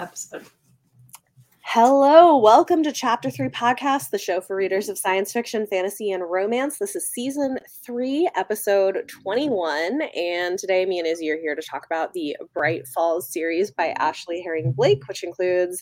episode. Hello, welcome to Chapter 3 Podcast, the show for readers of science fiction, fantasy, and romance. This is season 3, episode 21, and today me and Izzy are here to talk about the Bright Falls series by Ashley Herring Blake, which includes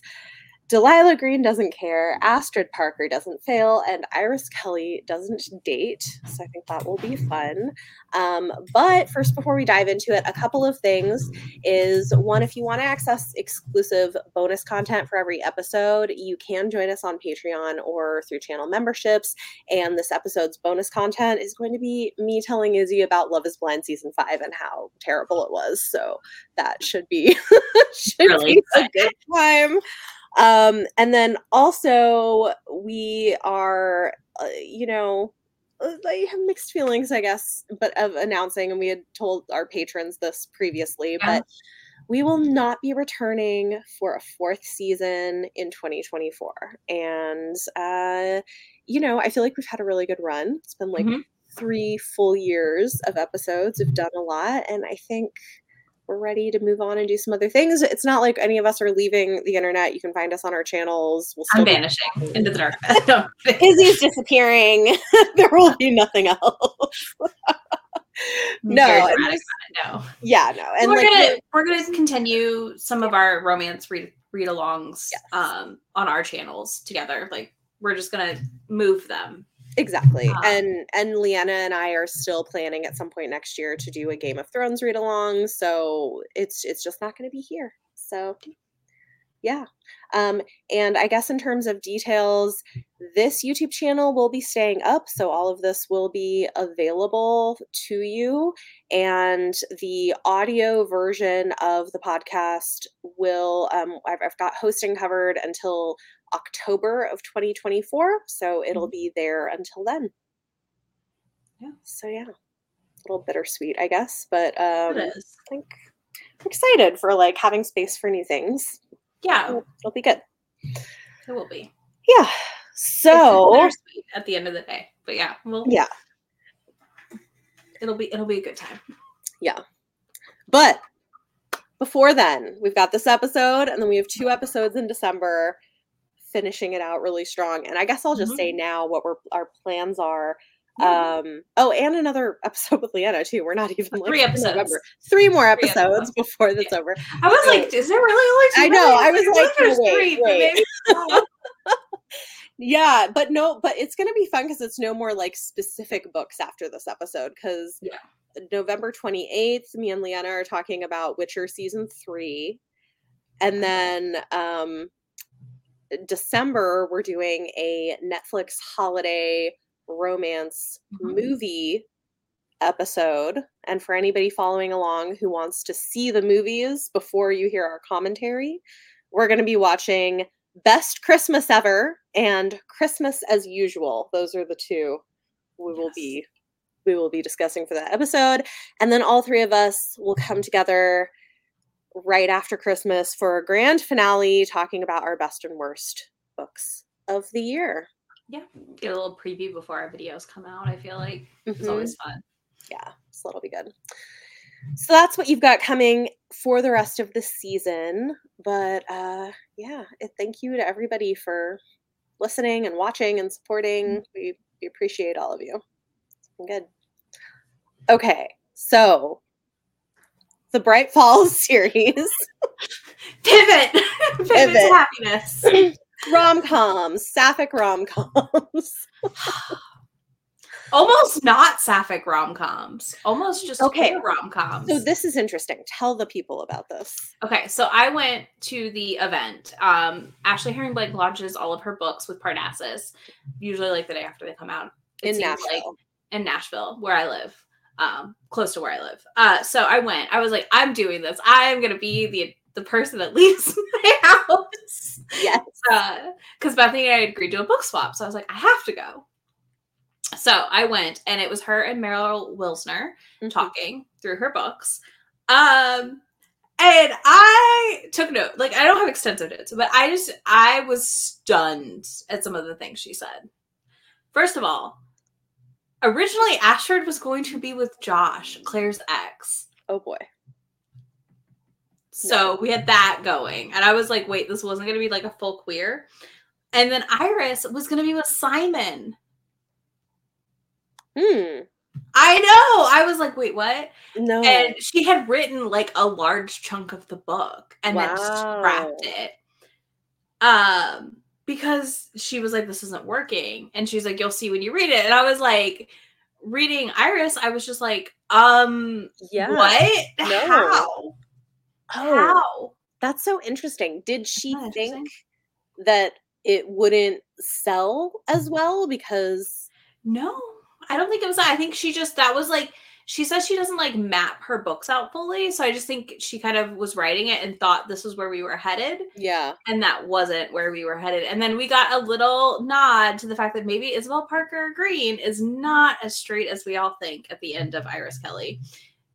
Delilah Green doesn't care, Astrid Parker doesn't fail, and Iris Kelly doesn't date. So I think that will be fun. Um, but first, before we dive into it, a couple of things is one, if you want to access exclusive bonus content for every episode, you can join us on Patreon or through channel memberships. And this episode's bonus content is going to be me telling Izzy about Love is Blind season five and how terrible it was. So that should be should Really be a good time. Um, and then also we are, uh, you know, uh, I have mixed feelings, I guess, but of announcing, and we had told our patrons this previously, Yeah. but we will not be returning for a fourth season in 2024. And, uh, you know, I feel like we've had a really good run. It's been like Mhm. three full years of episodes. We've done a lot, and I think we're ready to move on and do some other things. It's not like any of us are leaving the internet. You can find us on our channels. We'll I'm vanishing into the darkness. No. Izzy's disappearing. there will be nothing else. no, Very and dramatic just- no. yeah, no, and we're like gonna we're gonna continue some of our romance read read alongs Yes. um on our channels together. Like we're just gonna move them. Exactly, Uh, and and Liene and I are still planning at some point next year to do a Game of Thrones read along. So it's it's just not going to be here. So yeah, um, and I guess in terms of details, this YouTube channel will be staying up, so all of this will be available to you. And the audio version of the podcast will, um, I've, I've got hosting covered until October of 2024, so it'll be there until then. Yeah. So yeah, a little bittersweet, I guess, but um, I think I'm excited for like having space for new things. Yeah, It'll, it'll be good. it will be. Yeah. So bittersweet at the end of the day. But yeah, we'll yeah, it'll be it'll be a good time. Yeah, but before then, we've got this episode, and then we have two episodes in December, finishing it out really strong. And I guess I'll just Mhm. say now what we're our plans are. Yeah. Um. Oh, and another episode with Liene too. We're not even Three in episodes. Three more Three episodes episodes. before that's over. I was like, is there really I only two know, movies? I was like, there's wait, three, wait. Yeah, but no, but it's gonna be fun because it's no more like specific books after this episode. Because Yeah. November twenty eighth, me and Liene are talking about Witcher season three, and then um December we're doing a Netflix holiday romance Mhm. movie episode. And for anybody following along who wants to see the movies before you hear our commentary, we're going to be watching Best Christmas Ever and Christmas as Usual. Those are the two we will be we will be discussing for that episode. And then all three of us will come together right after Christmas for a grand finale talking about our best and worst books of the year. Yeah, get a little preview before our videos come out. I feel like it's Mhm. always fun. yeah, so that'll be good. So that's what you've got coming for the rest of the season. But uh yeah, thank you to everybody for listening and watching and supporting. We, we appreciate all of you. It's been good. Okay, so the Bright Falls series, Pivot, pivot, Pivot. to happiness. rom coms, sapphic rom coms. Almost not sapphic rom coms. Almost just Okay. rom coms. So this is interesting. Tell the people about this. Okay, so I went to the event. Um, Ashley Herring Blake launches all of her books with Parnassus, usually like the day after they come out. It in Nashville. like in Nashville, where I live, um, close to where I live. Uh, so I went. I was like, I'm doing this. I'm gonna be the the person that leaves my house. yes. Because Bethany and I agreed to a book swap, so I was like, I have to go. So I went, and it was her and Meryl Wilsner Mhm. talking through her books. Um, and I took note. Like I don't have extensive notes, but I just I was stunned at some of the things she said. First of all, originally Astrid was going to be with Josh, Claire's ex. Oh boy. So we had that going. And I was like, wait, this wasn't going to be like a full queer. And then Iris was going to be with Simon. Hmm. I know. I was like, wait, what? No. And she had written like a large chunk of the book and then Wow. scrapped it. Um, because she was like, this isn't working. And she's like, you'll see when you read it. And I was like, reading Iris, I was just like, um, yeah. what? No. How? Oh, How? that's so interesting. Did she think that it wouldn't sell as well because No, I don't think it was that. I think she just that was like she says she doesn't like map her books out fully. So I just think she kind of was writing it and thought this was where we were headed. yeah. And that wasn't where we were headed. And then we got a little nod to the fact that maybe Isabel Parker Green is not as straight as we all think at the end of Iris Kelly.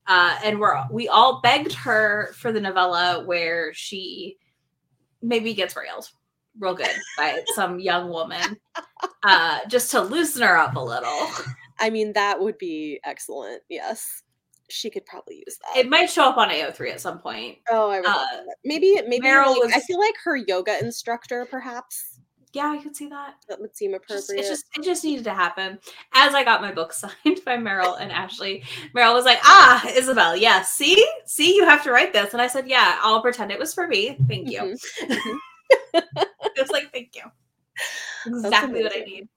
Uh, and we're we all begged her for the novella where she maybe gets railed real good by some young woman uh, just to loosen her up a little. I mean that would be excellent. Yes. She could probably use that. It might show up on AO3 at some point. oh, I would uh, maybe maybe Meryl like, I feel like her yoga instructor perhaps Yeah, I could see that. that would seem Just- appropriate. it just it just needed to happen. As I got my book signed by Meryl and Ashley, Meryl was like, "Ah, Isabel, yeah, see, see, you have to write this." And I said, "Yeah, I'll pretend it was for me. Thank you." Mhm. It was like, "Thank you." Exactly what I need.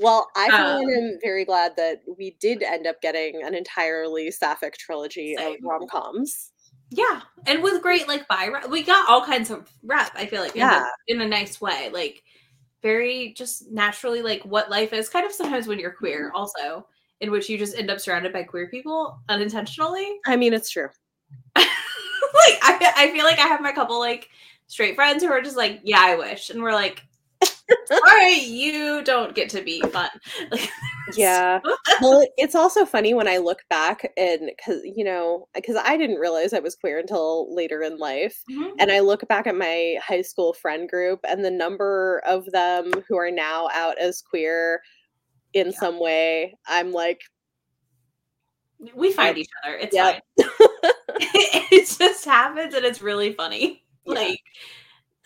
Well, I Um, am very glad that we did end up getting an entirely sapphic trilogy of rom coms. Yeah, and with great like bi rep, we got all kinds of rep. I feel like in, a- Yeah. in a nice way, like very just naturally like what life is. Kind of sometimes when you're Mm-hmm. queer, also in which you just end up surrounded by queer people unintentionally. I mean, it's true. like I, I feel like I have my couple like straight friends who are just like, yeah, I wish, and we're like, right, you don't get to be fun. Yeah. well, it's also funny when I look back and because you know because I didn't realize I was queer until later in life, Mhm. and I look back at my high school friend group and the number of them who are now out as queer in Yeah. some way. I'm like, we find each other. It's Yep. fine. it just happens, and it's really funny. Yeah. Like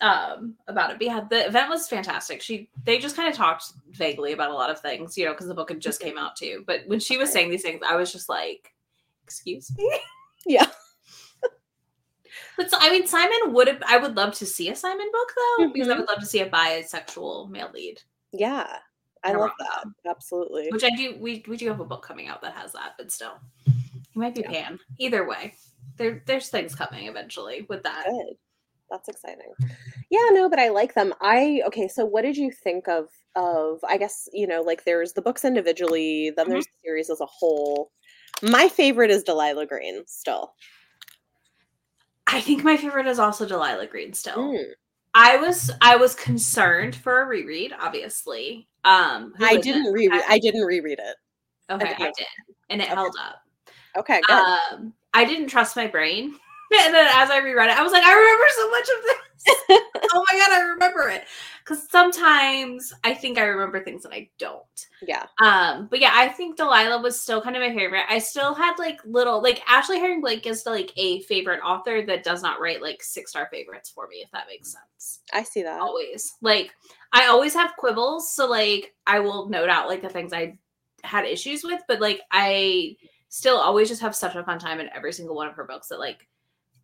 um about it. But yeah, the event was fantastic. She they just kind of talked vaguely about a lot of things, you know, because the book had just Mm-hmm. came out too. But when she was saying these things, I was just like, "Excuse me." Yeah. But so, I mean, Simon would have. I would love to see a Simon book though, because I Mhm. would love to see a bisexual male lead. yeah, I love that absolutely. Which I do. We we do have a book coming out that has that, but still, he might be Yeah. pan. Either way, there there's things coming eventually with that. Good. That's exciting. Yeah, no, but I like them. I okay, so what did you think of of I guess, you know, like there's the books individually, then Mhm. there's the series as a whole. My favorite is Delilah Green still. I think my favorite is also Delilah Green. Still, Mm. I was I was concerned for a reread. Obviously, um, I didn't reread I didn't reread it. Okay, did I did, and it Okay. held up. Okay, good. Um, I didn't trust my brain. And then as I reread it, I was like, I remember so much of this. oh my god, I remember it. Because sometimes I think I remember things that I don't. yeah. Um, but yeah, I think Delilah was still kind of my favorite. I still had like little like Ashley Herring Blake is like a favorite author that does not write like six star favorites for me, if that makes sense. I see that. Always. Like I always have quibbles, so like I will note out like the things I had issues with, but like I still always just have such a fun time in every single one of her books that like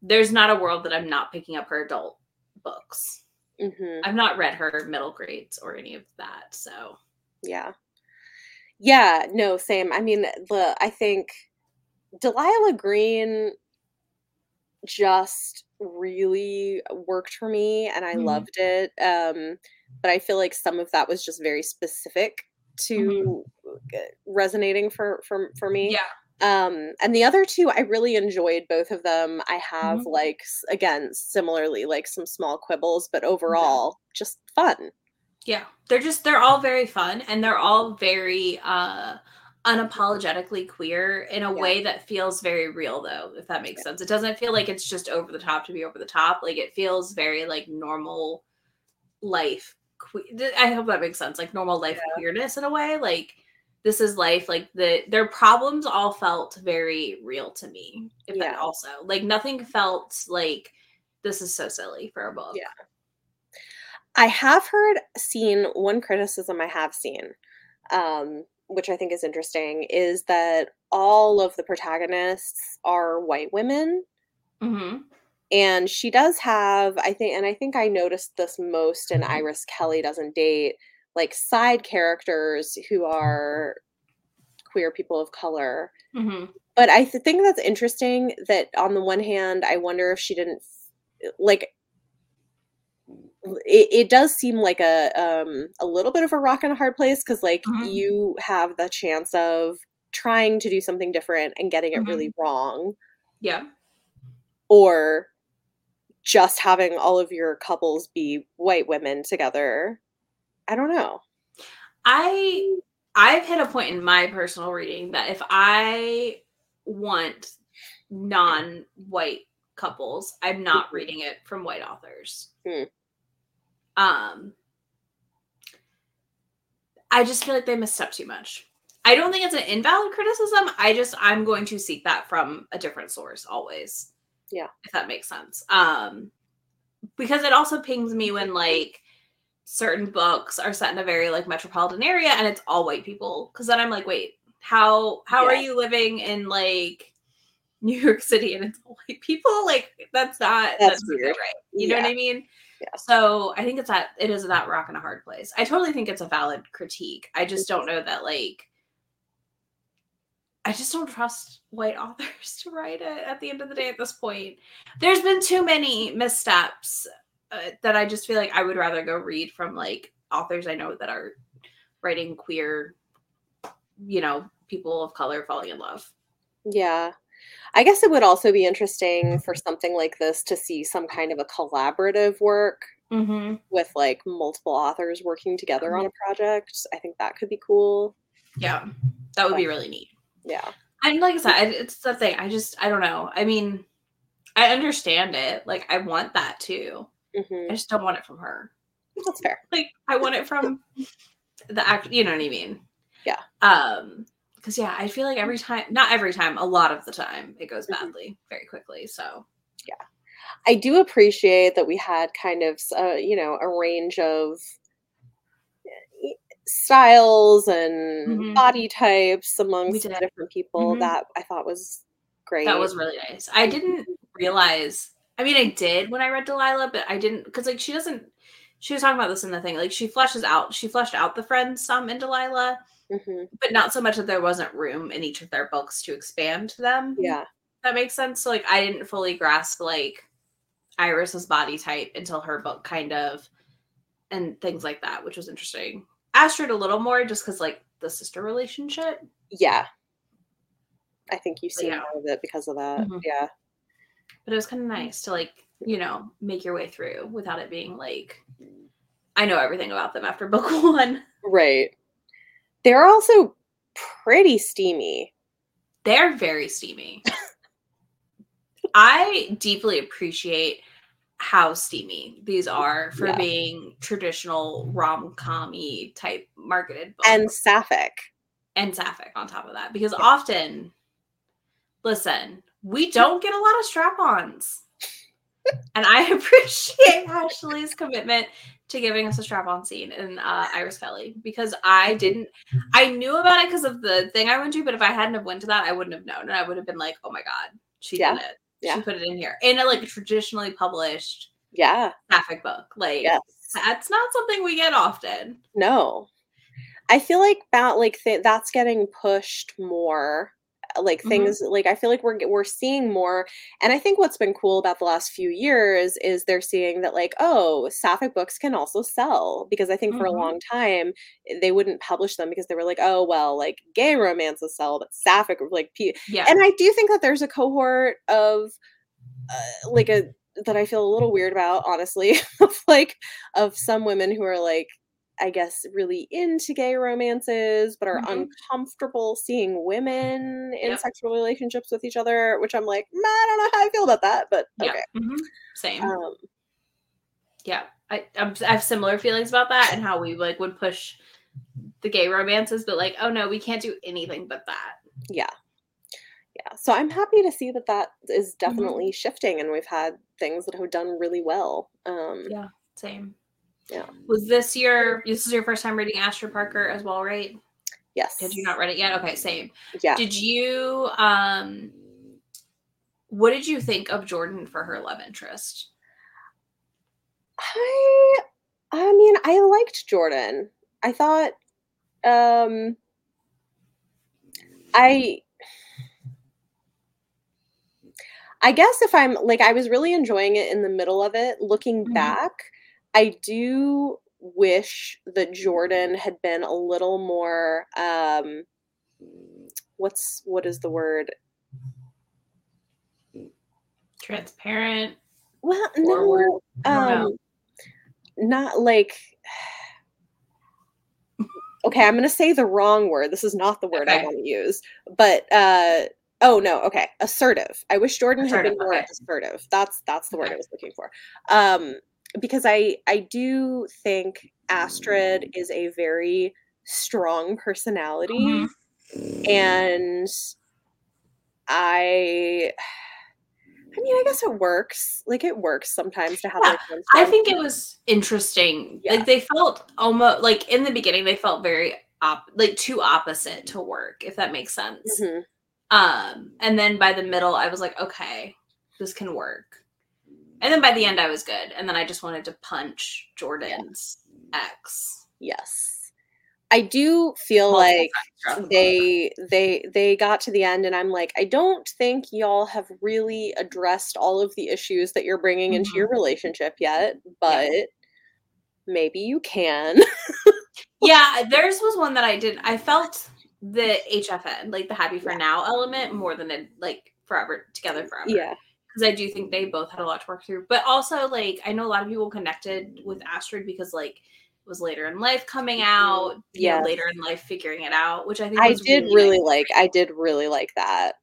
there's not a world that I'm not picking up her adult books. hmm I've not read her middle grades or any of that, so Yeah. Yeah, no, same. I mean, the I think Delilah Green just really worked for me and I Mhm. loved it. Um, but I feel like some of that was just very specific to uh, resonating for for for me. yeah. Um, and the other two, I really enjoyed both of them. I have Mhm. like again, similarly, like some small quibbles, but overall, just fun. Yeah, they're just they're all very fun and they're all very uh unapologetically queer in a Yeah. way that feels very real though, if that makes sense. It doesn't feel like it's just over the top to be over the top. Like it feels very like normal life. Que- I hope that makes sense. Like normal life queerness in a way. Like this is life. Like the their problems all felt very real to me. If that Yeah. also like nothing felt like this is so silly for a book. Yeah. I have heard seen one criticism I have seen, um, which I think is interesting, is that all of the protagonists are white women. hmm And she does have, I think, and I think I noticed this most in Iris Kelly Doesn't Date, like side characters who are queer people of color. hmm But I th- think that's interesting that on the one hand, I wonder if she didn't like it, it does seem like a um a little bit of a rock and a hard place because like Mhm. you have the chance of trying to do something different and getting it Mhm. really wrong Yeah. or just having all of your couples be white women together i don't know I I've hit a point in my personal reading that if I want non-white couples, I'm not Mhm. reading it from white authors. Hmm. Um I just feel like they misstep too much. I don't think it's an invalid criticism. I just I'm going to seek that from a different source always. Yeah. If that makes sense. Um because it also pings me when like certain books are set in a very like metropolitan area and it's all white people. Because then i'm like wait how how are you living in like new york city and it's all white people? Like that's not That's doesn't weird. right. You know what i mean? Yeah. so i think it's that it is that rock in a hard place. I totally think it's a valid critique. I just don't know that like I just don't trust white authors to write it at the end of the day at this point. There's been too many missteps uh, that I just feel like I would rather go read from like authors I know that are writing queer, you know, people of color falling in love. yeah i guess it would also be interesting for something like this to see some kind of a collaborative work Mm-hmm. with like multiple authors working together on a project i think that could be cool Yeah, that would be really neat. yeah And like I said, it's the thing. I just, I don't know. I mean, I understand it. Like, I want that too. Hmm I just don't want it from her. that's fair like I want it from the act you know what I mean? Yeah. Um because yeah, I feel like every time not every time, a lot of the time it goes Mhm. badly very quickly. So yeah, I do appreciate that we had kind of, uh, you know, a range of eh, styles and Mhm. body types amongst different people. Mhm. That I thought was great. that was really nice. I didn't realize I mean I did when I read Delilah, but I didn't because like she doesn't she was talking about this in the thing. Like she fleshes out she fleshed out the friends some in Delilah, Mhm. but not so much that there wasn't room in each of their books to expand them. Yeah, that makes sense. So like I didn't fully grasp like Iris's body type until her book kind of and things like that, which was interesting. Astrid a little more just because like the sister relationship. yeah. I think you see yeah. more of it because of that. Mhm. Yeah, But it was kind of nice to like, you know, make your way through without it being like I know everything about them after book one. right. They're also pretty steamy. They're very steamy. I deeply appreciate how steamy these are for Yeah. being traditional rom com type marketed books. And sapphic. and sapphic on top of that because often listen we don't get a lot of strap-ons and i appreciate ashley's commitment to giving us a strap-on scene in uh, iris kelly because i didn't i knew about it because of the thing i went to but if i hadn't have went to that i wouldn't have known and i would have been like oh my god she Yeah. did it Yeah. she put it in here in a like traditionally published Yeah. sapphic book like Yes. that's not something we get often No. I feel like that like th- that's getting pushed more like Mhm. things like I feel like we're we're seeing more and I think what's been cool about the last few years is they're seeing that like oh sapphic books can also sell because I think for a Mhm. long time eh, they wouldn't publish them because they were like oh well like gay romances sell but sapphic like yeah and I do think that there's a cohort of uh, like a that I feel a little weird about, honestly, of like of some women who are like, I guess, really into gay romances, but are Mhm. uncomfortable seeing women in Yep. sexual relationships with each other. Which I'm like, "Mm, I don't know how I feel about that, but yeah okay. Mhm. same Um, yeah I, I'm, I have similar feelings about that and how we like would push the gay romances but like oh no we can't do anything but that yeah, Yeah. So I'm happy to see that that is Mm-hmm. definitely shifting and we've had things that have done really well. Um Yeah. Same. Yeah. Was this your this is your first time reading Astrid Parker as well, right? yes. Did you not read it yet? Okay, same. Yeah. Did you um what did you think of Jordan for her love interest? I I mean, I liked Jordan. I thought um I I guess if I'm like I was really enjoying it in the middle of it, looking Mhm. back, I do wish that Jordan had been a little more um what's what is the word? Transparent. Well, Forward. no, um, not like. Okay, I'm gonna say the wrong word. This is not the word I want to use. But uh, oh no, okay, assertive. I wish Jordan had been more okay. assertive. That's that's the word I was looking for. Um, because I I do think Astrid is a very strong personality, Mhm. and I. I mean, I guess it works. Like it works sometimes to have. Yeah, like, one I think it was interesting. Yeah. Like they felt almost like in the beginning they felt very op- like too opposite to work, if that makes sense. Mhm. Um, and then by the middle, I was like, okay, this can work. And then by the end, I was good. And then I just wanted to punch Jordan's ex. Yes. I do feel Multiple like the they they they got to the end and I'm like I don't think y'all have really addressed all of the issues that you're bringing into Mm-hmm. your relationship yet, but maybe you can. yeah, theirs was one that I did. I felt the HFN, like the happy for now element, more than it like forever together forever. yeah. Because I do think they both had a lot to work through. But also, like, I know a lot of people connected with Astrid because, like, it was later in life coming out, you know, later in life figuring it out, which I think I did really, really like I did really like that.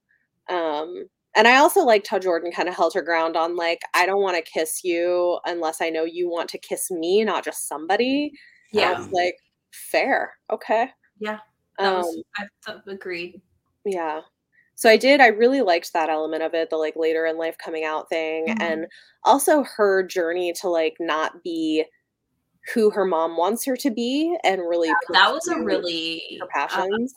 Um and I also liked how Jordan kind of held her ground on like I don't want to kiss you unless I know you want to kiss me, not just somebody. I Yeah, was like, fair. Okay. Yeah, that Um, was I th- agreed. yeah. So I did, I really liked that element of it, the like later in life coming out thing. Mhm. And also her journey to like not be who her mom wants her to be and really That was a really her uh, passions.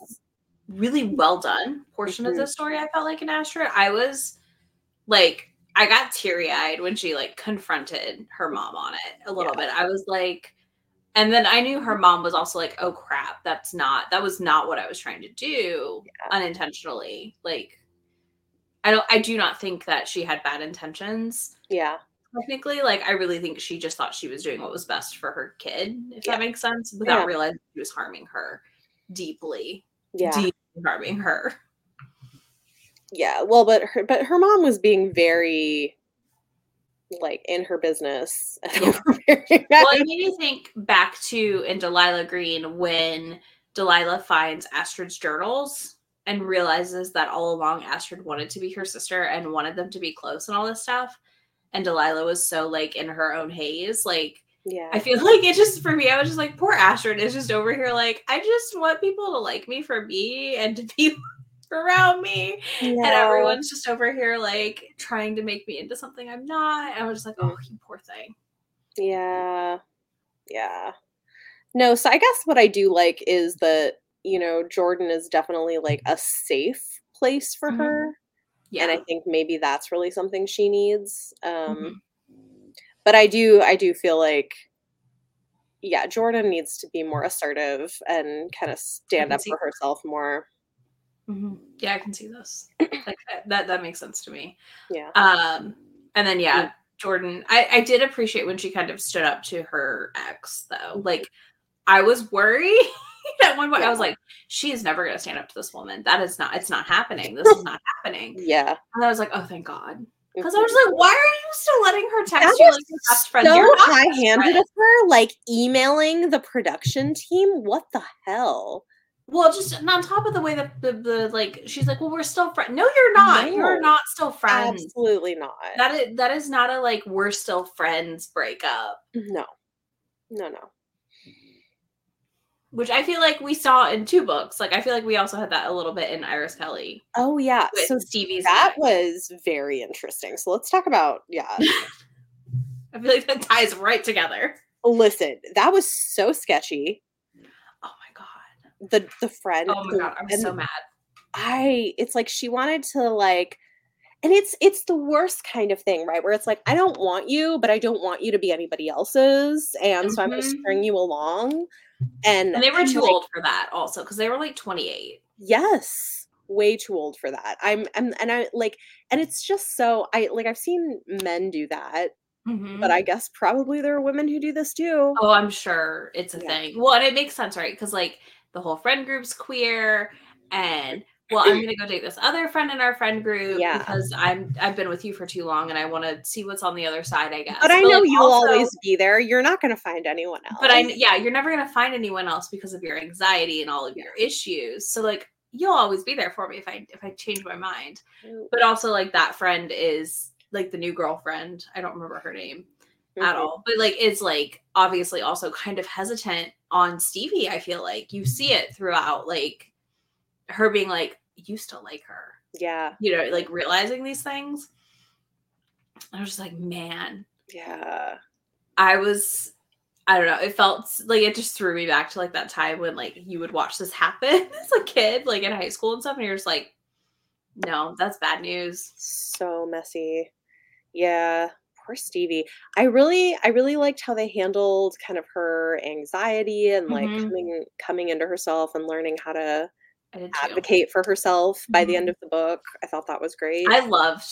really well done portion of Mhm. the story. I felt like in Astrid, I was like, I got teary eyed when she like confronted her mom on it a little bit. I was like, and then I knew her mom was also like, oh crap, that's not that was not what I was trying to do unintentionally. Like, I don't, I do not think that she had bad intentions. yeah. Technically, like I really think she just thought she was doing what was best for her kid, if Yeah. that makes sense, without Yeah. realizing she was harming her deeply Yeah. deeply harming her. Yeah. Well, but her but her mom was being very like in her business. Yeah. Well, it made me think back to in Delilah Green when Delilah finds Astrid's journals and realizes that all along Astrid wanted to be her sister and wanted them to be close and all this stuff. And Delilah was so like in her own haze. Like yeah. I feel like it just for me, I was just like, poor Astrid is just over here like, I just want people to like me for me and to be around me. and everyone's just over here like trying to make me into something I'm not. And I was just like, oh, you poor thing. Yeah. Yeah. No, so I guess what I do like is that, you know, Jordan is definitely like a safe place for Mhm. her. Yeah. And I think maybe that's really something she needs. Um Mhm. but I do I do feel like yeah, Jordan needs to be more assertive and kind of stand up for herself more. Mhm. Yeah, I can see this. like that- that makes sense to me. Yeah. Um, and then yeah, Mm. Jordan. I I did appreciate when she kind of stood up to her ex though. Mhm. Like I was worried at one point. I was like, she is never going to stand up to this woman. That is not. It's not happening. This is not happening. Yeah. And I was like, oh, thank God. Because I Mhm. was like, why are you still letting her text That you like your best friend? so You're high-handed of her, like emailing the production team. What the hell? Well, just and on top of the way that the, the like she's like, well, we're still friends. No, you're not. You're not still friends. Absolutely not. That is that is not a like we're still friends breakup. no, no, no. which I feel like we saw in two books. Like I feel like we also had that a little bit in Iris Kelly. Oh yeah, so Stevie's that was very interesting. So let's talk about yeah. I feel like that ties right together. Listen, that was so sketchy. The the friend. Oh my god, I was and so mad. I it's like she wanted to like and it's it's the worst kind of thing, right? Where it's like I don't want you, but I don't want you to be anybody else's, and so I'm going to Mhm. string you along. And, And they were I'm too like, old for that also because they were like 28. Yes, way too old for that. I'm, I'm and I like and it's just so I like I've seen men do that, but I guess probably there are women who do this too. Oh, I'm sure it's a Yeah. thing. Well, and it makes sense, right? Because like the whole friend group's queer, and well, I'm gonna go date this other friend in our friend group Yeah. because I'm I've been with you for too long, and I want to see what's on the other side. I guess. But I know like, you'll also- always be there. You're not to find anyone else. But I yeah, you're never gonna find anyone else because of your anxiety and all of your issues. So like you'll always be there for me if I if I change my mind. But also like that friend is like the new girlfriend. I don't remember her name. At Mhm. all. But like it's like obviously also kind of hesitant on Stevie, I feel like. You see it throughout, like her being like, you still like her. Yeah, You know, like realizing these things. I was just like, man, yeah. I was I don't know, it felt like it just threw me back to like that time when like you would watch this happen as a kid, like in high school and stuff, and you're just like, no, that's bad news. So messy. Yeah, poor Stevie. I really, I really liked how they handled kind of her anxiety and like Mhm. coming coming into herself and learning how to advocate for herself by the end of the book. I thought that was great. I loved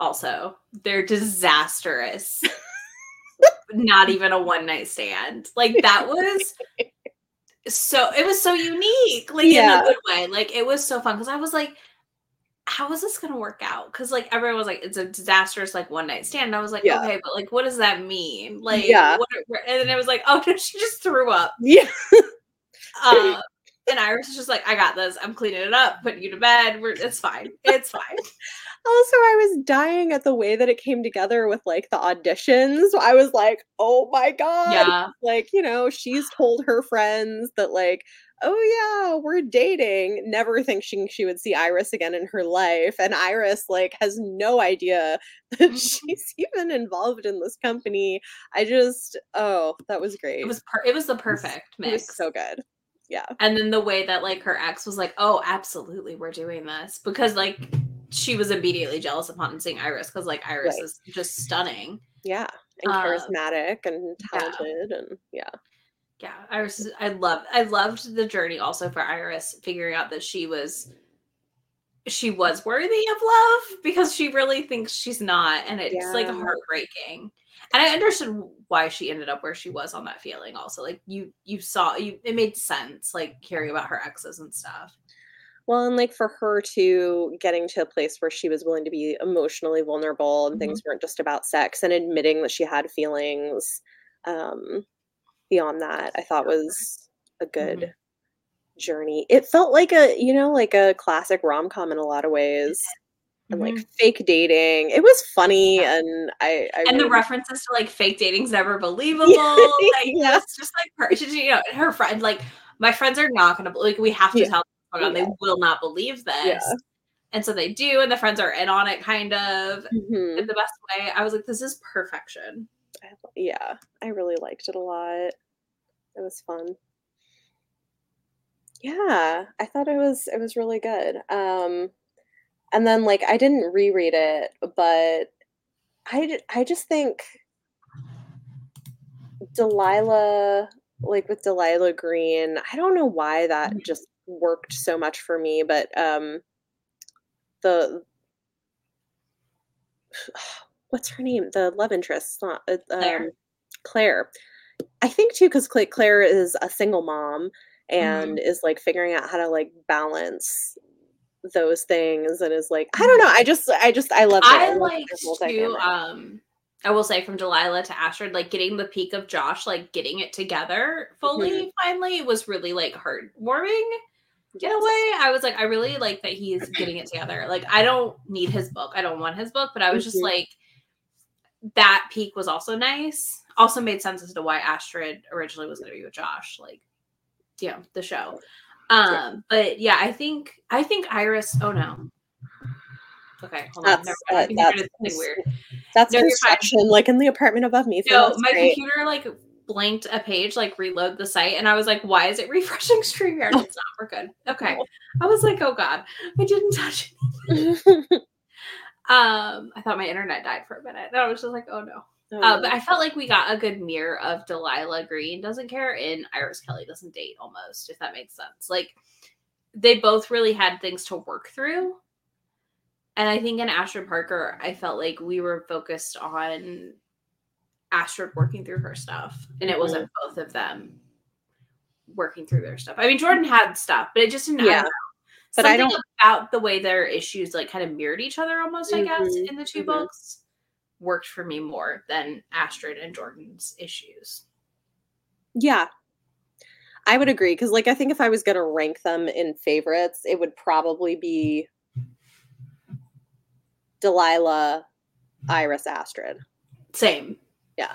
also they're disastrous. Not even a one night stand. Like that was so it was so unique. Like Yeah. in a good way. Like it was so fun because I was like, how is this gonna work out? Because like everyone was like, it's a disastrous like one night stand. And I was like, Yeah. okay, but like what does that mean? Like Yeah. what are- and then it was like, oh no, she just threw up. yeah, Uh, and Iris was just like, I got this. I'm cleaning it up, putting you to bed. We're, it's fine. It's fine. Also, I was dying at the way that it came together with like the auditions. I was like, oh my God. Yeah. Like, you know, she's told her friends that, like, oh yeah, we're dating. Never thinking she would see Iris again in her life. And Iris, like, has no idea that Mhm. she's even involved in this company. I just, oh, that was great. It was per- it was the perfect It was mix. so good. Yeah. and then the way that like her ex was like, "Oh, absolutely, we're doing this," because like she was immediately jealous upon seeing Iris because like Iris Right. is just stunning. Yeah. And Uh, charismatic and yeah. talented. And yeah. Yeah, Iris. Is, I love. I loved the journey also for Iris figuring out that she was she was worthy of love because she really thinks she's not, and it's like heartbreaking. And I understood why she ended up where she was on that feeling. Also, like you, you saw you. It made sense, like hearing about her exes and stuff. Well, and like for her to getting to a place where she was willing to be emotionally vulnerable and things weren't just about sex and admitting that she had feelings um, beyond that, I thought was a good journey. It felt like a, you know, like a classic rom com in a lot of ways. And like Mhm. fake dating. It was funny Yeah. and I, I and the really- references to like fake dating's never believable. like Yeah. it's just like her, you know, her friend, like my friends are not gonna like we have to Yeah. tell them Yeah. they will not believe this. And so they do, and the friends are in on it kind of Mhm. in the best way. I was like, this is perfection. I- yeah, I really liked it a lot. It was fun. Yeah, I thought it was it was really good. Um and then like I didn't reread it, but I I just think Delilah like with Delilah Green, I don't know why that Mhm. just worked so much for me, but um the what's her name? The love interest, not uh, Claire. um Claire. I think too because Claire is a single mom and is like figuring out how to like balance those things and is like I don't know. I just I just I love I love their whole too. dynamic. Um, I will say from Delilah to Astrid, like getting the peak of Josh, like getting it together fully, Mm-hmm. finally was really like heartwarming. in a way i was like i really like that he's getting it together like i don't need his book i don't want his book but i was just Mhm. like that peak was also nice also made sense as to why astrid originally was going to be with josh like yeah, the show. Um, but yeah, I think I think Iris. Oh no. Okay, hold on. That's, mind. uh, that's, weird. that's No, construction, like in the apartment above me. so No, that's my great. computer like blanked a page, like reload the site, and I was like, "Why is it refreshing StreamYard? It's not. We're good." Okay. I was like, "Oh God, I didn't touch it." Um, I thought my internet died for a minute, and I was just like, "Oh no." Oh, Uh, but I felt like we got a good mirror of Delilah Green doesn't care and Iris Kelly doesn't date almost, if that makes sense. Like they both really had things to work through. And I think in Astrid Parker, I felt like we were focused on Astrid working through her stuff. And it wasn't both of them working through their stuff. I mean, Jordan had stuff, but it just didn't Yeah. But I Something don't- about the way their issues like kind of mirrored each other almost, I guess, Mhm, in the 2 mhm. books worked for me more than Astrid and Jordan's issues. Yeah. I would agree because, like, I think if I was going to rank them in favorites, it would probably be Delilah, Iris, Astrid. Same. Yeah.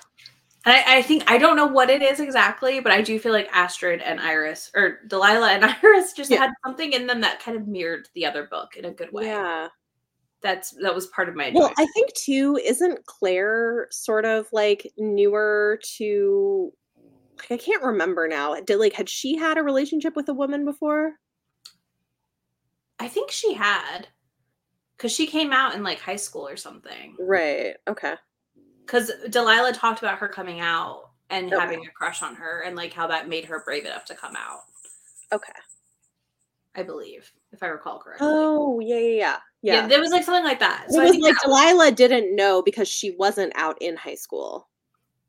And I, I think I don't know what it is exactly, but I do feel like Astrid and Iris or Delilah and Iris just Yeah. had something in them that kind of mirrored the other book in a good way. Yeah. That's that was part of my Well. I think too, isn't Claire sort of like newer to like I can't remember now. Did like had she had a relationship with a woman before? I think she had because she came out in like high school or something. Right. Okay. Because Delilah talked about her coming out and Okay. having a crush on her and like how that made her brave enough to come out. Okay. I believe, if I recall correctly. Oh, yeah, yeah, yeah. yeah, Yeah. there was like something like that. it So I was think like Delilah didn't know because she wasn't out in high school.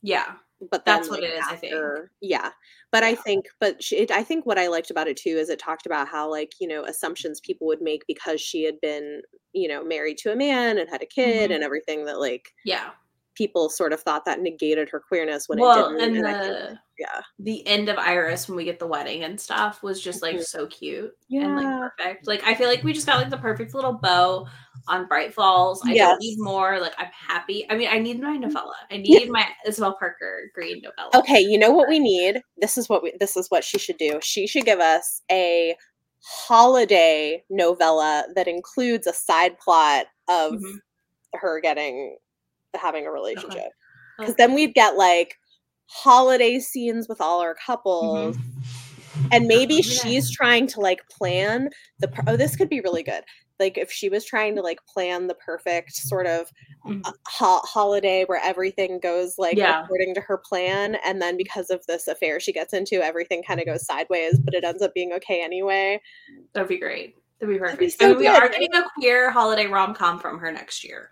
yeah, but then, That's what like, it is, I think. Yeah, but I think, but she, it, I think what I liked about it too is it talked about how like you know assumptions people would make because she had been you know married to a man and had a kid Mhm. and everything that like yeah. People sort of thought that negated her queerness when well, it didn't. and and I think- yeah, the end of Iris when we get the wedding and stuff was just like Mhm. so cute yeah, and like perfect. Like I feel like we just got like the perfect little bow on Bright Falls. I Yes. don't need more. Like I'm happy. I mean, I need my novella. I Yeah. need my Isabel Parker Green novella. Okay, you know what we need? This is what we this is what she should do. She should give us a holiday novella that includes a side plot of Mhm. her getting having a relationship. Because Okay. then we'd get like holiday scenes with all our couples. And maybe nice. she's trying to like plan the per- oh this could be really good. Like if she was trying to like plan the perfect sort of Mhm. ho- holiday where everything goes like Yeah. according to her plan and then because of this affair she gets into everything kind of goes sideways but it ends up being okay anyway That'd be great. That'd be That'd perfect. be so we are getting a queer holiday rom com from her next year.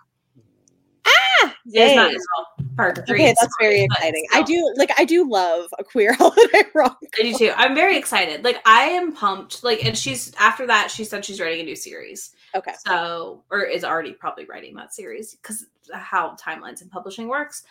ah It's not yay. Isabel Parker okay that's very exciting i do like i do love a queer holiday rom I do too. I'm very excited. Like I am pumped. Like and she's after that she said she's writing a new series. okay So or is already probably writing that series because how timelines and publishing works.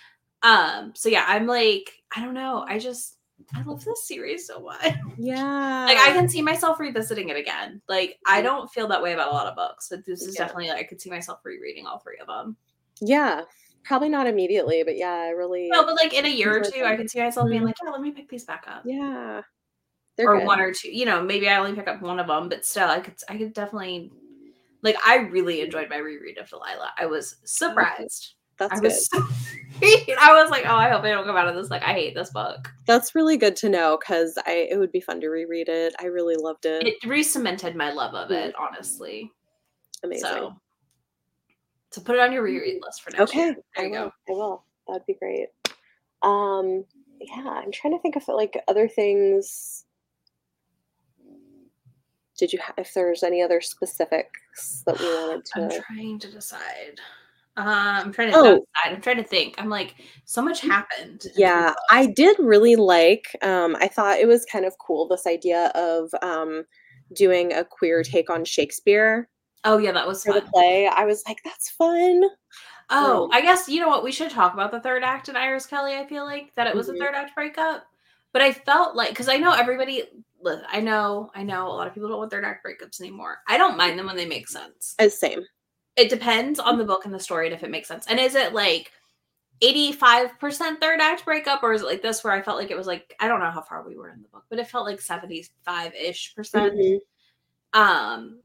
Um so yeah, I'm like I don't know. I just I love this series so much. yeah Like I can see myself revisiting it again. Like I don't feel that way about a lot of books, but this is Yeah. definitely like I could see myself rereading all three of them. yeah probably not immediately but yeah i really No, but like in a year or two, I could see myself being Mhm. like, yeah, let me pick these back up. yeah they're or good. one or two. You know, maybe I only pick up one of them, but still, I could I could definitely like I really enjoyed my reread of Delilah. I was surprised. that's I good was so, I was like, oh, I hope I don't come out of this like I hate this book. that's really good to know because i it would be fun to reread it i really loved it, It re-cemented my love of it, honestly. amazing So, so put it on your reread list for next Okay, year. There I you will. go. I will. That'd be great. Um, yeah, I'm trying to think of like other things. Did you, ha- if there's any other specifics that we wanted to? I'm trying to decide. Uh, I'm trying to Oh. decide. I'm trying to think. I'm like, so much happened. Yeah, I did really like. Um, I thought it was kind of cool this idea of um, doing a queer take on Shakespeare Oh yeah, that was for the fun. play. I was like, that's fun. Oh, Um, I guess you know what? We should talk about the third act in Iris Kelly. I feel like that it was Mhm. a third act breakup, but I felt like because I know everybody. I know, I know a lot of people don't want third act breakups anymore. I don't mind them when they make sense. As same. It depends on the book and the story and if it makes sense. And is it like 85% third act breakup or is it like this where I felt like it was like I don't know how far we were in the book, but it felt like 75-ish percent. Mhm. Um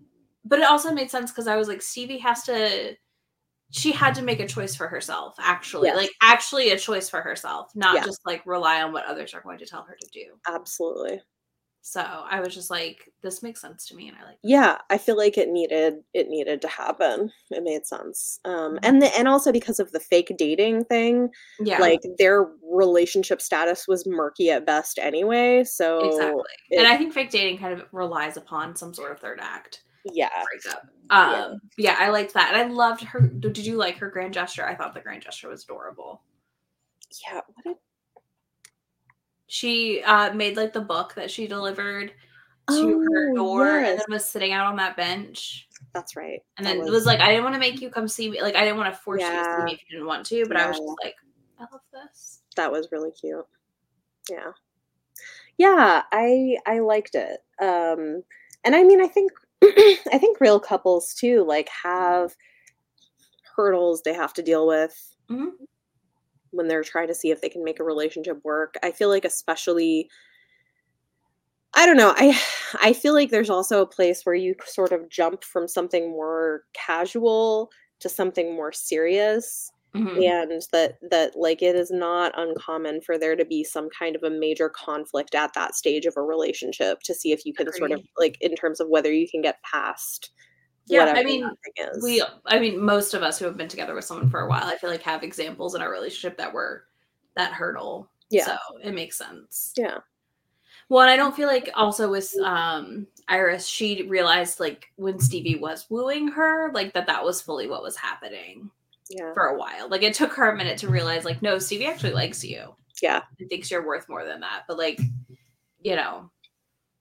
but it also made sense because I was like Stevie has to she had to make a choice for herself, actually. Yes. Like actually a choice for herself, not Yeah. just like rely on what others are going to tell her to do. Absolutely. So I was just like, this makes sense to me and I like Yeah, I feel like it needed it needed to happen. It made sense. Um Mhm. and the and also because of the fake dating thing, Yeah. like their relationship status was murky at best anyway. So exactly. it- and I think fake dating kind of relies upon some sort of third act. Yeah. breakup. Um, yeah. I liked that, and I loved her. Did you like her grand gesture? I thought the grand gesture was adorable. Yeah. What did She uh, made like the book that she delivered to her Oh, door, and then was sitting out on that bench, that's right. and then it was like, "I didn't want to make you come see me. Like, I didn't want to force you to see me if you didn't want to." But I was just like, "I love this." that was really cute. Yeah. Yeah, I I liked it. Um and I mean I think I think real couples too like have hurdles they have to deal with Mhm. when they're trying to see if they can make a relationship work. I feel like especially I don't know. I I feel like there's also a place where you sort of jump from something more casual to something more serious Mhm. and that that like it is not uncommon for there to be some kind of a major conflict at that stage of a relationship to see if you can sort of like in terms of whether you can get past Yeah, I mean. We, I mean, most of us who have been together with someone for a while, I feel like have examples in our relationship that were that hurdle. Yeah. So it makes sense. yeah Well, and I don't feel like also with um Iris, she realized like when Stevie was wooing her, like that that was fully what was happening yeah for a while. Like it took her a minute to realize, like, no, Stevie actually likes you. yeah He thinks you're worth more than that. But like, you know,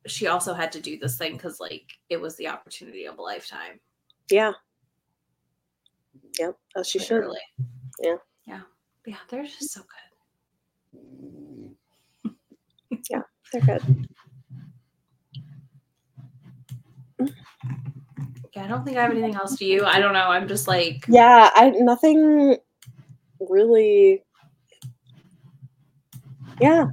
she also had to do this thing because like it was the opportunity of a lifetime. yeah yep as she should. Yeah. Yeah. Yeah. They're just so good. Yeah, they're good Yeah, I don't think I have anything else to you. I don't know. I'm just like yeah i nothing really. Yeah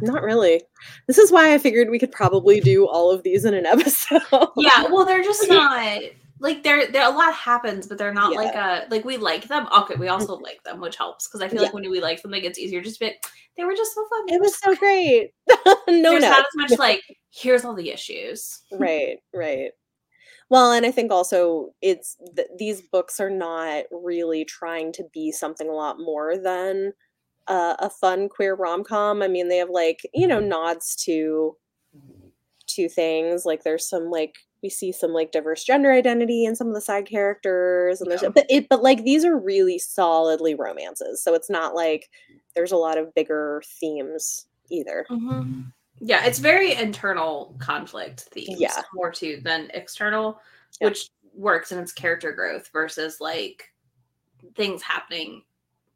not really. This is why i figured we could probably do all of these in an episode. Yeah well they're just not like they're there a lot happens but they're not Yeah. like a like we like them. Okay we also like them which helps because i feel Yeah. like when we like something it's easier just to be they were just so fun. It was so great. No there's no. not as much like here's all the issues. Right right well and i think also it's th- these books are not really trying to be something a lot more than uh, a fun queer rom-com. I mean they have like you know nods to two things like there's some like we see some like diverse gender identity in some of the side characters and there's Yeah. but it but like these are really solidly romances so it's not like there's a lot of bigger themes either. Mhm. Yeah it's very internal conflict themes Yeah. more too than external Yeah. which works in its character growth versus like things happening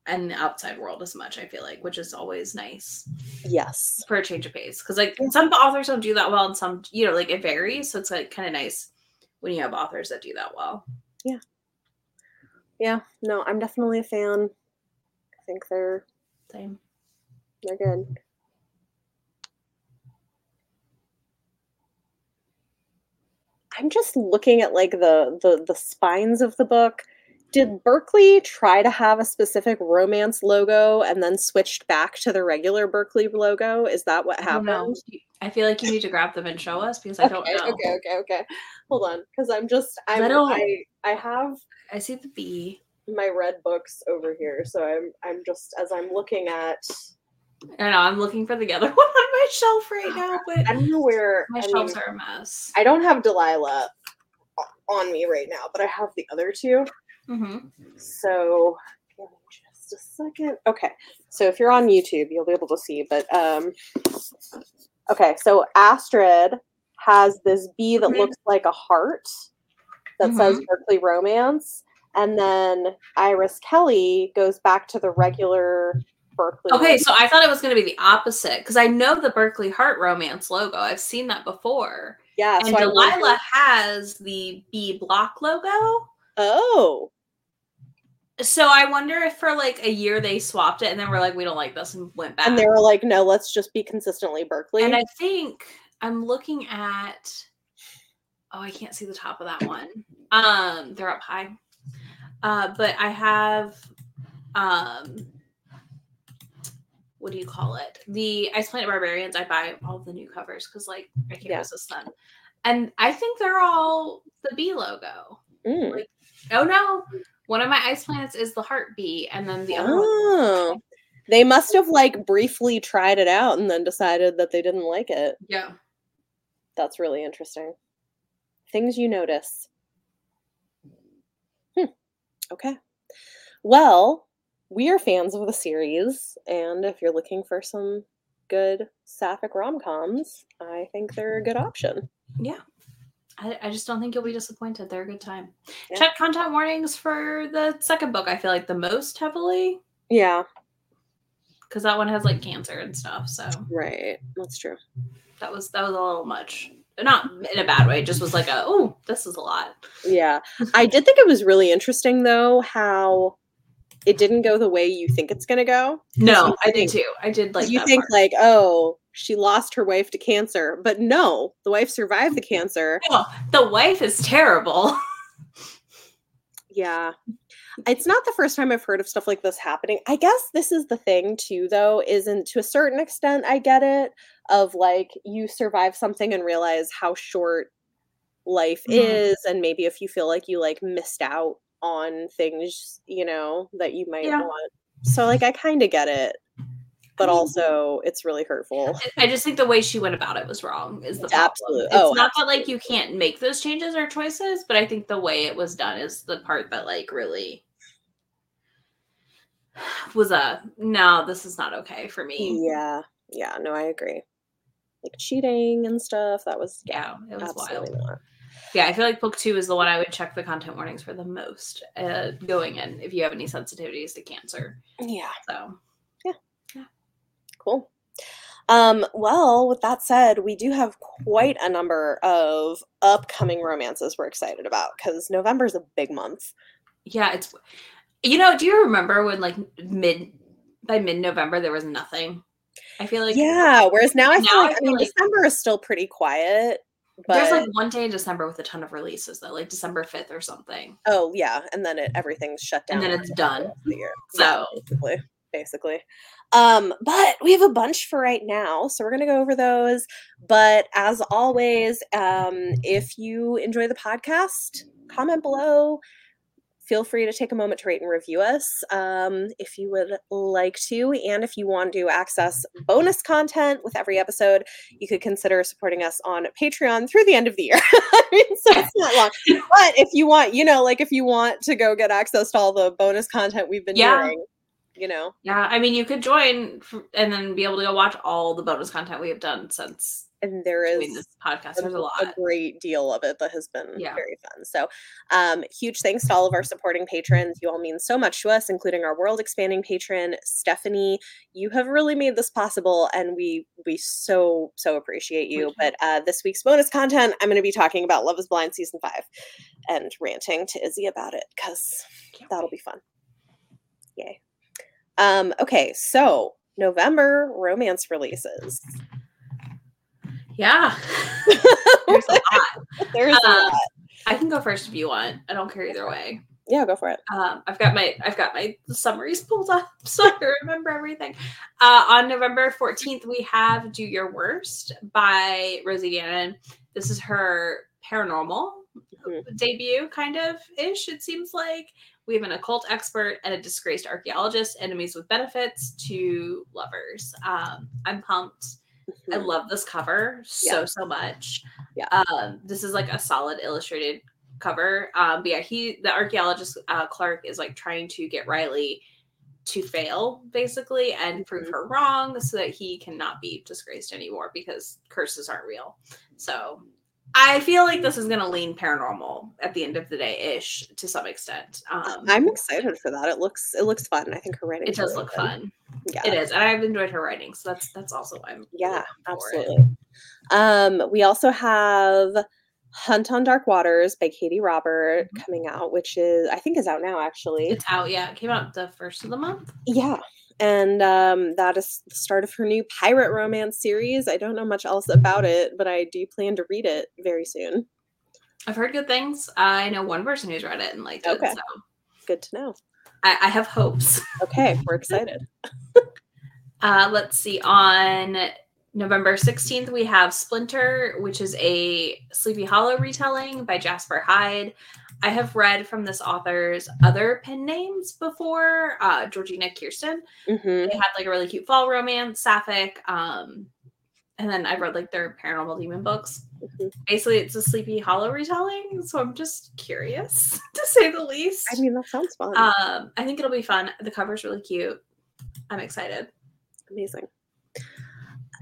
in the outside world as much i feel like which is always nice yes for a change of pace because like some authors don't do that well and some you know like it varies so it's like kind of nice when you have authors that do that well Yeah. yeah no i'm definitely a fan i think they're same they're good i'm just looking at like the the the spines of the book. Did berkeley try to have a specific romance logo and then switched back to the regular berkeley logo? Is that what I happened? I feel like you need to grab them and show us because i don't know. okay okay. Okay hold on because i'm just I'm, I don't- I, I have i see the b. my red books over here. So i'm i'm just as i'm looking at i know i'm looking for the other one on my shelf right now but i don't know where my I mean, shelves are a mess I don't have Delilah on me right now, but I have the other two. hmm So just a second. Okay. So if you're on YouTube, you'll be able to see. But um okay, so Astrid has this bee that Mhm. looks like a heart that says Berkeley Romance. And then Iris Kelly goes back to the regular Berkeley. okay so i thought it was going to be the opposite because i know the berkeley heart romance logo i've seen that before yeah. and so delilah has the b block logo Oh. So I wonder if for like a year they swapped it and then we're like, we don't like this and went back. And they were like, no, let's just be consistently Berkeley. And I think I'm looking at oh, I can't see the top of that one. Um, they're up high. Uh, but I have um what do you call it? The Ice Planet Barbarians. I buy all the new covers because like I can't Yeah. resist them. And I think they're all the B logo. Mm. Like, oh no, one of my ice planets is the heart bee, and then the other one. Oh. They must have like briefly tried it out and then decided that they didn't like it. Yeah. That's really interesting. Things you notice. Hmm. Okay. Well, we are fans of the series, and if you're looking for some good sapphic rom coms, I think they're a good option. Yeah. I, I just don't think you'll be disappointed. They're a good time. Yeah. Check content warnings for the second book. I feel like the most heavily Yeah, because that one has like cancer and stuff. So right. That's true. that was that was a little much. Not in a bad way. Just was like a oh, this is a lot. Yeah. I did think it was really interesting though how it didn't go the way you think it's going to go. No, I did too. I did like you think part. like, oh, she lost her wife to cancer, but no, the wife survived the cancer. No, the wife is terrible. Yeah. It's not the first time I've heard of stuff like this happening. I guess this is the thing too though, isn't to a certain extent I get it of like you survive something and realize how short life Mhm. is and maybe if you feel like you like missed out on things, you know, that you might Yeah. want. So like I kind of get it. But I mean- also it's really hurtful. I just think the way she went about it was wrong. Is the problem. Absolute- It's oh, not that like you can't make those changes or choices, but I think the way it was done is the part that like really was a no. This is not okay for me. Yeah. Yeah, no, I agree. Like cheating and stuff, that was Yeah, it was absolutely wild. not. Yeah, I feel like book two is the one I would check the content warnings for the most uh, going in if you have any sensitivities to cancer. Yeah. So yeah. Yeah. Cool. Um, well, with that said, we do have quite a number of upcoming romances we're excited about because November is a big month. yeah, it's you know. Do you remember when like mid by mid November there was nothing? I feel like yeah, whereas now I feel now like I feel mean like- December is still pretty quiet. But There's like one day in December with a ton of releases though, like December 5th or something. oh yeah, and then it everything's shut down. And then it's done. the year. So- Yeah, basically. Basically. Um, but we have a bunch for right now, so we're gonna go over those. But as always, um, if you enjoy the podcast, comment below. Feel free to take a moment to rate and review us um, if you would like to. And if you want to access bonus content with every episode, you could consider supporting us on Patreon through the end of the year. I mean, so it's not long. But if you want, you know, like if you want to go get access to all the bonus content we've been Yeah. doing, you know, Yeah, I mean, you could join and then be able to go watch all the bonus content we have done since and there doing this podcast. a, There's a a lot. great deal of it that has been Yeah. very fun. So, um, huge thanks to all of our supporting patrons. You all mean so much to us, including our world expanding patron Stephanie. You have really made this possible, and we we so so appreciate you. You. But uh, this week's bonus content, I'm going to be talking about Love Is Blind season five, and ranting to Izzy about it because that'll be fun. Yay. Um, okay, so November romance releases. Yeah. There's a lot. There's a Um, lot. I can go first if you want. I don't care either way. Yeah, go for it. Um, I've got my I've got my summaries pulled up so I can remember everything. Uh, on November 14th, we have Do Your Worst by Rosie Danan. This is her paranormal Mhm. debut, kind of ish, it seems like. We have an occult expert and a disgraced archaeologist, enemies with benefits to lovers. Um, I'm pumped. I Mhm. love this cover so Yeah. so much. Yeah. Um, this is like a solid illustrated cover. Um, but yeah, he the archaeologist uh, Clark is like trying to get Riley to fail basically and prove Mhm. her wrong so that he cannot be disgraced anymore because curses aren't real. So I feel like this is gonna lean paranormal at the end of the day ish to some extent. Um, I'm excited for that. It looks it looks fun. I think her writing. it does look fun. Yeah. It is, and I've enjoyed her writing, so that's that's also why I'm Yeah, pumped for it. absolutely. Um, we also have Hunt on Dark Waters by Katee Robert Mhm. coming out, which is I think is out now actually. It's out. Yeah, it came out the first of the month. Yeah. And um, that is the start of her new pirate romance series. I don't know much else about it, but I do plan to read it very soon. I've heard good things. I know one person who's read it and liked it. So Good to know. I, I have hopes. Okay, we're excited. Uh, let's see. On November 16th, we have Splinter, which is a Sleepy Hollow retelling by Jasper Hyde. I have read from this author's other pen names before, uh, Georgina Kirsten. hmm They had like a really cute fall romance, sapphic. Um, and then I've read like their paranormal demon books. Mhm. Basically, it's a Sleepy Hollow retelling, so I'm just curious to say the least. I mean, that sounds fun. um, I think it'll be fun. The cover's really cute. I'm excited. Amazing.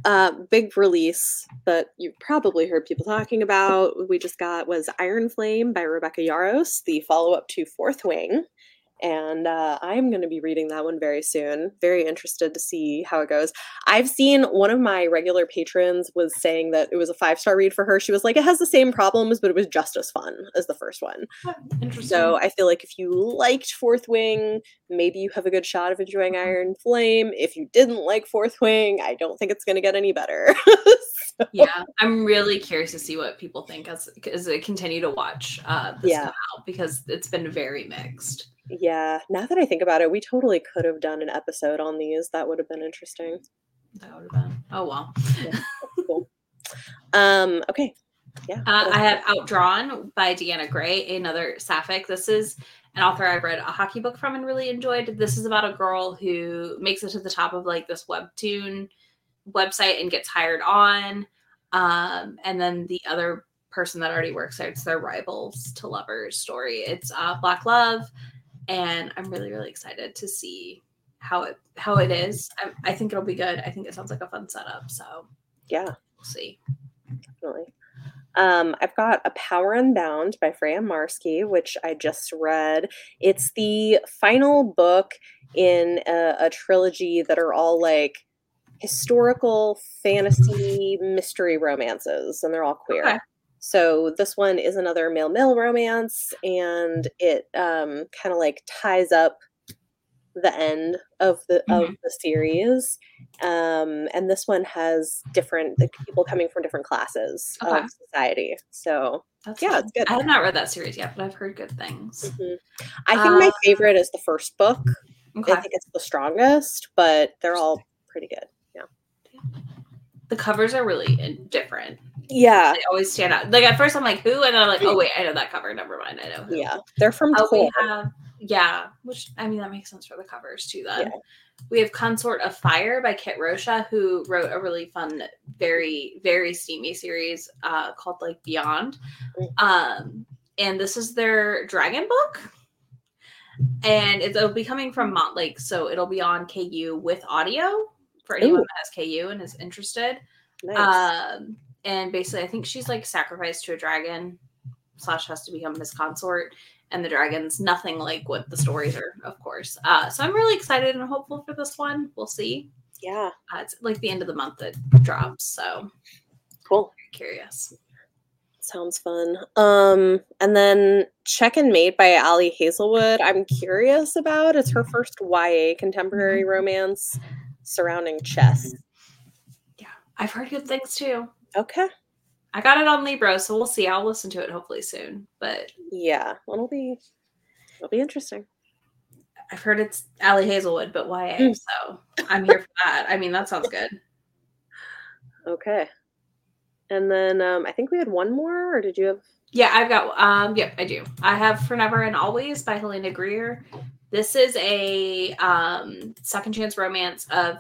Uh, big release that you've probably heard people talking about. We just got was Iron Flame by Rebecca Yarros, the follow up to Fourth Wing. And uh, I'm going to be reading that one very soon. Very interested to see how it goes. I've seen one of my regular patrons was saying that it was a five star read for her. She was like, it has the same problems, but it was just as fun as the first one. Interesting. So I feel like if you liked Fourth Wing, maybe you have a good shot of enjoying Mhm. Iron Flame. If you didn't like Fourth Wing, I don't think it's going to get any better. yeah, I'm really curious to see what people think as as I continue to watch uh, this Yeah. come out because it's been very mixed. Yeah, now that I think about it, we totally could have done an episode on these. That would have been interesting. That would have been. Oh well. Cool. Um, okay. Yeah. Uh, I have Outdrawn by Deanna Grey, another sapphic. This is an author I've read a hockey book from and really enjoyed. This is about a girl who makes it to the top of like this webtoon website and gets hired on. Um, and then the other person that already works there, it's their rivals to lovers story. It's uh, Black Love, and I'm really really excited to see how it how it is. I, I think it'll be good. I think it sounds like a fun setup. So yeah, we'll see. definitely. Um, I've got A Power Unbound by Freya Marske, which I just read. It's the final book in a, a trilogy that are all like historical fantasy mystery romances, and they're all queer. Okay. So this one is another male male romance, and it um, kind of like ties up the end of the of the series. Um, and this one has different like, people coming from different classes Okay. of society. So That's Yeah, fun. it's good. I have not read that series yet, but I've heard good things. mhm. I think my Uh, favorite is the first book. Okay. I think it's the strongest, but they're all pretty good. The covers are really different. Yeah, They always stand out. Like at first, I'm like, who? And then I'm like, oh wait, I know that cover. Never mind, I know who. yeah, they're from Oh, we have yeah, which I mean that makes sense for the covers too. Then Yeah. we have Consort of Fire by Kit Rocha, who wrote a really fun, very very steamy series uh, called like Beyond. Um, and this is their dragon book. And it'll be coming from Montlake, so it'll be on KU with audio for anyone Ooh. that has KU and is interested. Nice. Um, and basically, I think she's like sacrificed to a dragon, slash has to become his consort, and the dragon's nothing like what the stories are, of course. Uh, so I'm really excited and hopeful for this one. We'll see. yeah, Uh, it's like the end of the month that drops, so cool. very curious. Sounds fun. Um, and then Check and Mate by Ali Hazelwood. I'm curious about. It's her first YA contemporary romance surrounding chess. Yeah, I've heard good things too. Okay. I got it on Libro, so we'll see. I'll listen to it hopefully soon. But Yeah, it'll be it'll be interesting. I've heard it's Ali Hazelwood, but YA, Mm. so I'm here for that. I mean, that sounds good. Okay. And then um, I think we had one more, or did you have? Yeah, I've got um yep, I do. I have For Never and Always by Helena Greer. This is a um second chance romance of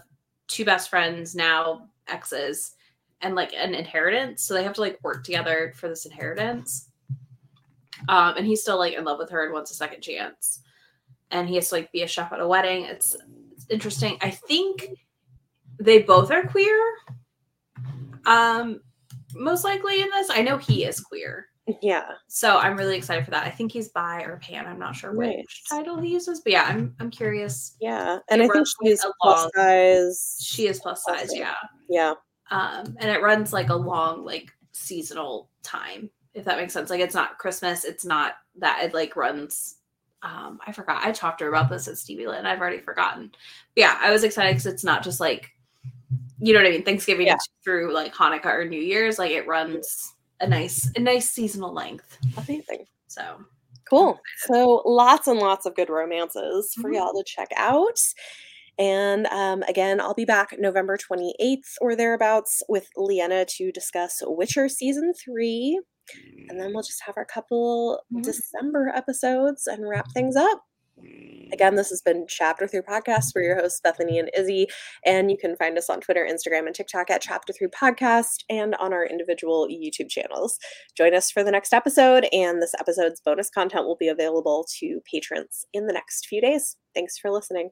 two best friends now exes and like an inheritance. So they have to like work together for this inheritance. Um and he's still like in love with her and wants a second chance. And he has to like be a chef at a wedding. It's, it's interesting. I think they both are queer. Um most likely in this. I know he is queer. Yeah. So I'm really excited for that. I think he's bi or pan. I'm not sure which Nice. title he uses, but yeah, I'm I'm curious. Yeah. And It I think she's plus size. She is plus size, Okay. yeah. Yeah. Um, and it runs like a long like seasonal time if that makes sense. Like it's not Christmas. It's not that it like runs. Um, I forgot. I talked to her about this at Stevie Lynn. I've already forgotten. But yeah, I was excited because it's not just like, you know what I mean, Thanksgiving Yeah. through like Hanukkah or New Year's. Like it runs a nice, a nice seasonal length. Amazing. So Cool. So lots and lots of good romances for Mhm. y'all to check out. And um, again, I'll be back November 28th or thereabouts with Liene to discuss Witcher season three. And then we'll just have our couple Mhm. December episodes and wrap things up. Again, this has been Chapter 3 Podcast. We're your hosts, Bethany and Izzy. And you can find us on Twitter, Instagram, and TikTok at Chapter 3 Podcast and on our individual YouTube channels. Join us for the next episode, and this episode's bonus content will be available to patrons in the next few days. Thanks for listening.